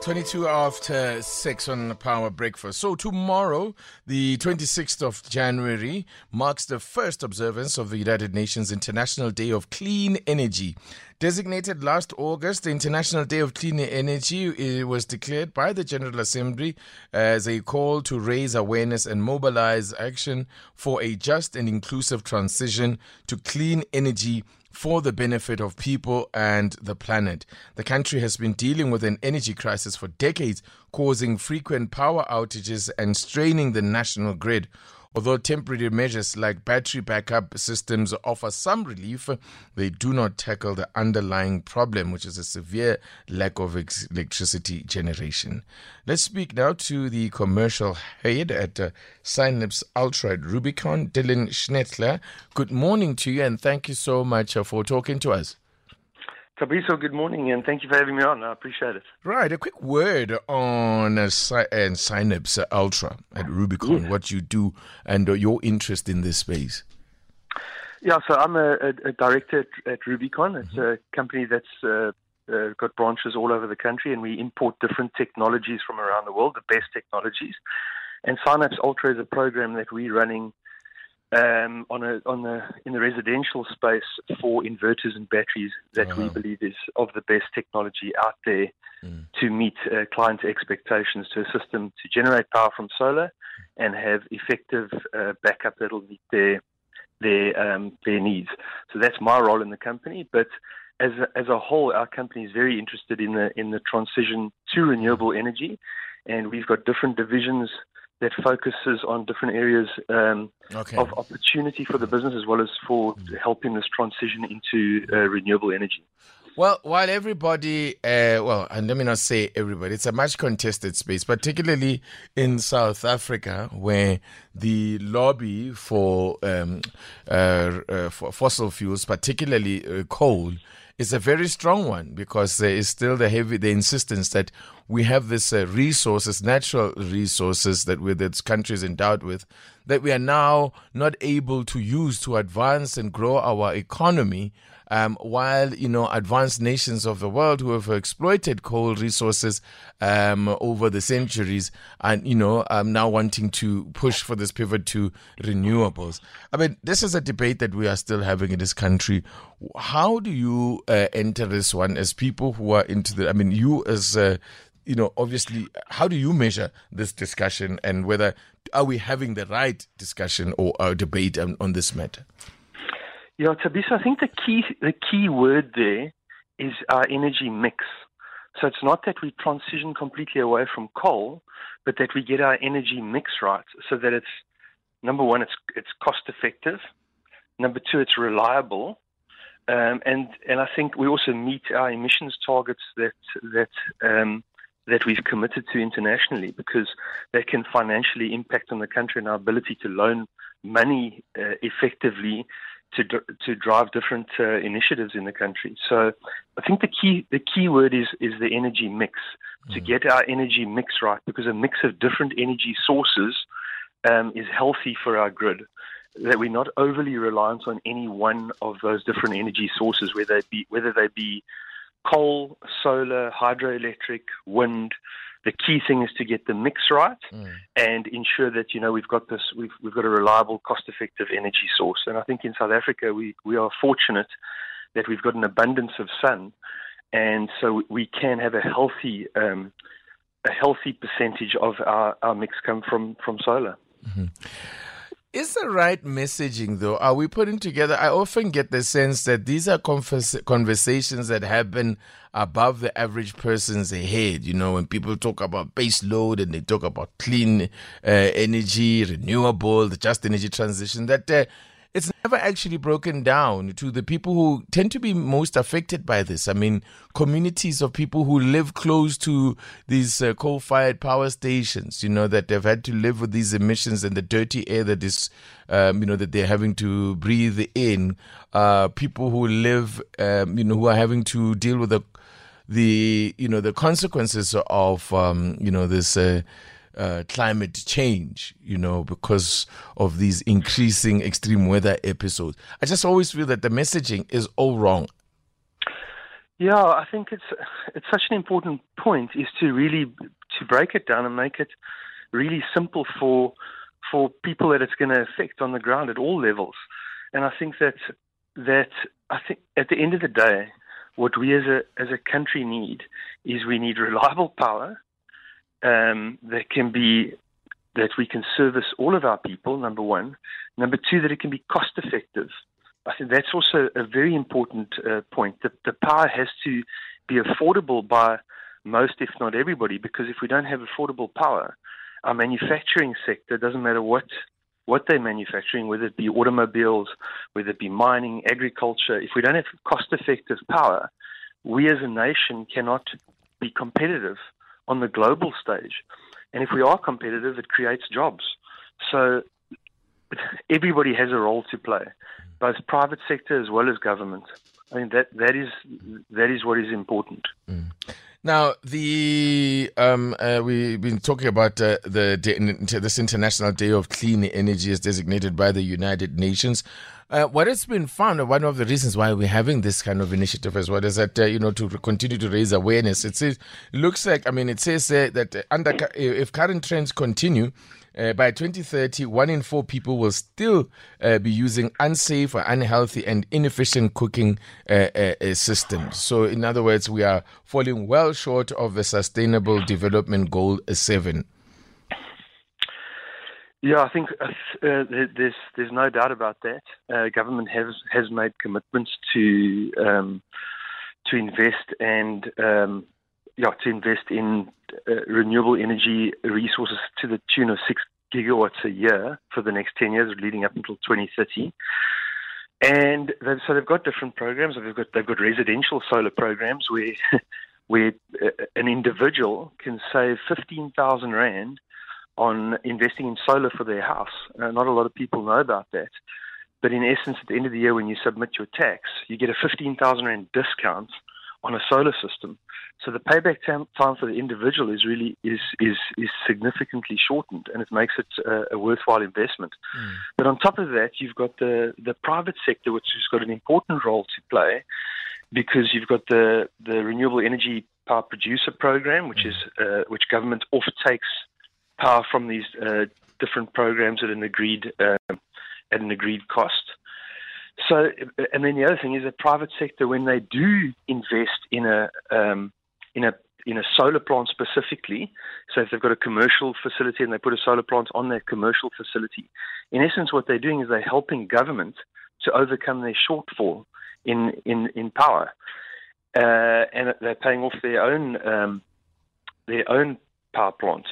22 after 6 on the Power Breakfast. So, tomorrow, the 26th of January, marks the first observance of the United Nations International Day of Clean Energy. Designated last August, the International Day of Clean Energy was declared by the General Assembly as a call to raise awareness and mobilize action for a just and inclusive transition to clean energy for the benefit of people and the planet. The country has been dealing with an energy crisis for decades, causing frequent power outages and straining the national grid. Although temporary measures like battery backup systems offer some relief, they do not tackle the underlying problem, which is a severe lack of ex- electricity generation. Let's speak now to the commercial head at uh, Synapse Ultra Rubicon, Dylan Schnetzler. Good morning to you, and thank you so much uh, for talking to us. Thabiso, good morning, and thank you for having me on. I appreciate it. Right, a quick word on uh, Sy- Synapse Ultra at Rubicon, Yes. what you do, and uh, your interest in this space. Yeah, so I'm a, a, a director at, at Rubicon. It's a company that's uh, uh, got branches all over the country, and we import different technologies from around the world, the best technologies. And Synapse Ultra is a program that we're running um, on a on the in the residential space for inverters and batteries that we believe is of the best technology out there Mm. to meet uh, client expectations to assist them to generate power from solar and have effective uh, backup that'll meet their their um, their needs. So that's my role in the company, but as a, as a whole, our company is very interested in the in the transition to renewable energy, and we've got different divisions that focuses on different areas um, Okay. of opportunity for the business as well as for helping this transition into uh, renewable energy. Well, while everybody, uh, well, and let me not say everybody, it's a much contested space, particularly in South Africa, where the lobby for um, uh, uh, for fossil fuels, particularly uh, coal, is a very strong one because there is still the heavy the insistence that we have this uh, resources, natural resources that we this country is endowed with, that we are now not able to use to advance and grow our economy. Um, while you know advanced nations of the world who have exploited coal resources um, over the centuries and you know um, now wanting to push for this pivot to renewables. I mean, this is a debate that we are still having in this country. How do you uh, enter this one as people who are into the? I mean, you as uh, you know, obviously, how do you measure this discussion and whether are we having the right discussion or uh, debate on, on this matter? Yeah, Thabiso, I think the key the key word there is our energy mix. So it's not that we transition completely away from coal, but that we get our energy mix right, so that it's number one, it's it's cost effective. Number two, it's reliable, um, and and I think we also meet our emissions targets that that um, that we've committed to internationally because that can financially impact on the country and our ability to loan money uh, effectively to to drive different uh, initiatives in the country. So I think the key the key word is is the energy mix to get our energy mix right because a mix of different energy sources um, is healthy for our grid. That we're not overly reliant on any one of those different energy sources, whether they be whether they be coal, solar, hydroelectric, wind. The key thing is to get the mix right and ensure that you know we've got this we've we've got a reliable, cost-effective energy source. And I think in South Africa we we are fortunate that we've got an abundance of sun, and so we can have a healthy um, a healthy percentage of our, our mix come from from solar. Is the right messaging though? Are we putting together? I often get the sense that these are convers- conversations that happen above the average person's head. You know, when people talk about base load and they talk about clean uh, energy, renewable, the just energy transition, that uh, it's never actually broken down to the people who tend to be most affected by this. I mean, communities of people who live close to these uh, coal fired power stations, you know, that they've had to live with these emissions and the dirty air that is, um, you know, that they're having to breathe in. Uh, people who live, um, you know, who are having to deal with the, the you know, the consequences of, um, you know, this. Uh, uh, climate change, you know, because of these increasing extreme weather episodes. I just always feel that the messaging is all wrong. Yeah, I think it's it's such an important point is to really to break it down and make it really simple for for people that it's going to affect on the ground at all levels. And I think that that I think at the end of the day, what we as a as a country need is we need reliable power um, that can be that we can service all of our people. Number one, number two, that it can be cost effective. I think that's also a very important uh, point. That the power has to be affordable by most, if not everybody, because if we don't have affordable power, our manufacturing sector doesn't matter what what they're manufacturing, whether it be automobiles, whether it be mining, agriculture. If we don't have cost-effective power, we as a nation cannot be competitive on the global stage. And if we are competitive, it creates jobs. So everybody has a role to play, both private sector as well as government. I mean that that is that is what is important. Mm. Now, the um, uh, we've been talking about uh, the this International Day of Clean Energy, is designated by the United Nations. Uh, what has been found, one of the reasons why we're having this kind of initiative as well, is that uh, you know to continue to raise awareness. It, says, it looks like, I mean, it says uh, that under if current trends continue, uh, by 2030, one in four people will still uh, be using unsafe or unhealthy and inefficient cooking uh, uh systems. So, in other words, we are falling well short of the Sustainable Development Goal 7. Yeah, I think uh, uh there's there's no doubt about that. Uh, government has has made commitments to um, to invest and um, yeah to invest in uh, renewable energy resources to the tune of six gigawatts a year for the next ten years, leading up until 2030. And they've, so they've got different programs. They've got they've got residential solar programs where where uh, an individual can save fifteen thousand rand on investing in solar for their house. Uh, not a lot of people know about that. But in essence, at the end of the year, when you submit your tax, you get a 15,000 Rand discount on a solar system. So the payback time for the individual is really is is is significantly shortened, and it makes it a, a worthwhile investment. Mm. But on top of that, you've got the the private sector, which has got an important role to play, because you've got the the renewable energy power producer program, which is uh, which government off takes power from these uh, different programs at an agreed uh, at an agreed cost. So, and then the other thing is the private sector when they do invest in a um, in a in a solar plant specifically, so if they've got a commercial facility and they put a solar plant on their commercial facility, in essence, what they're doing is they're helping government to overcome their shortfall in in in power, uh, and they're paying off their own um, their own power plants.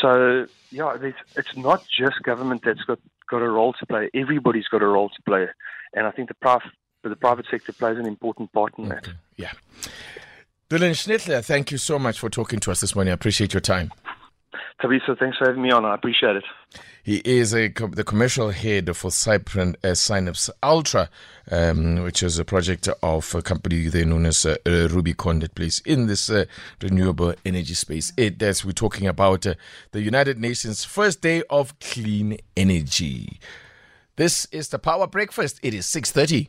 So yeah, it's not just government that's got got a role to play. Everybody's got a role to play, and I think the private the private sector plays an important part in that. Yeah. Dylan Schnittler, thank you so much for talking to us this morning. I appreciate your time. Thabiso, thanks for having me on. I appreciate it. He is a, the commercial head for Cyprin uh, Synapse Ultra, um, which is a project of a company there known as uh, uh, Rubicon that plays in this uh, renewable energy space. It, as we're talking about uh, the United Nations first day of clean energy. This is the Power Breakfast. It is 6.30.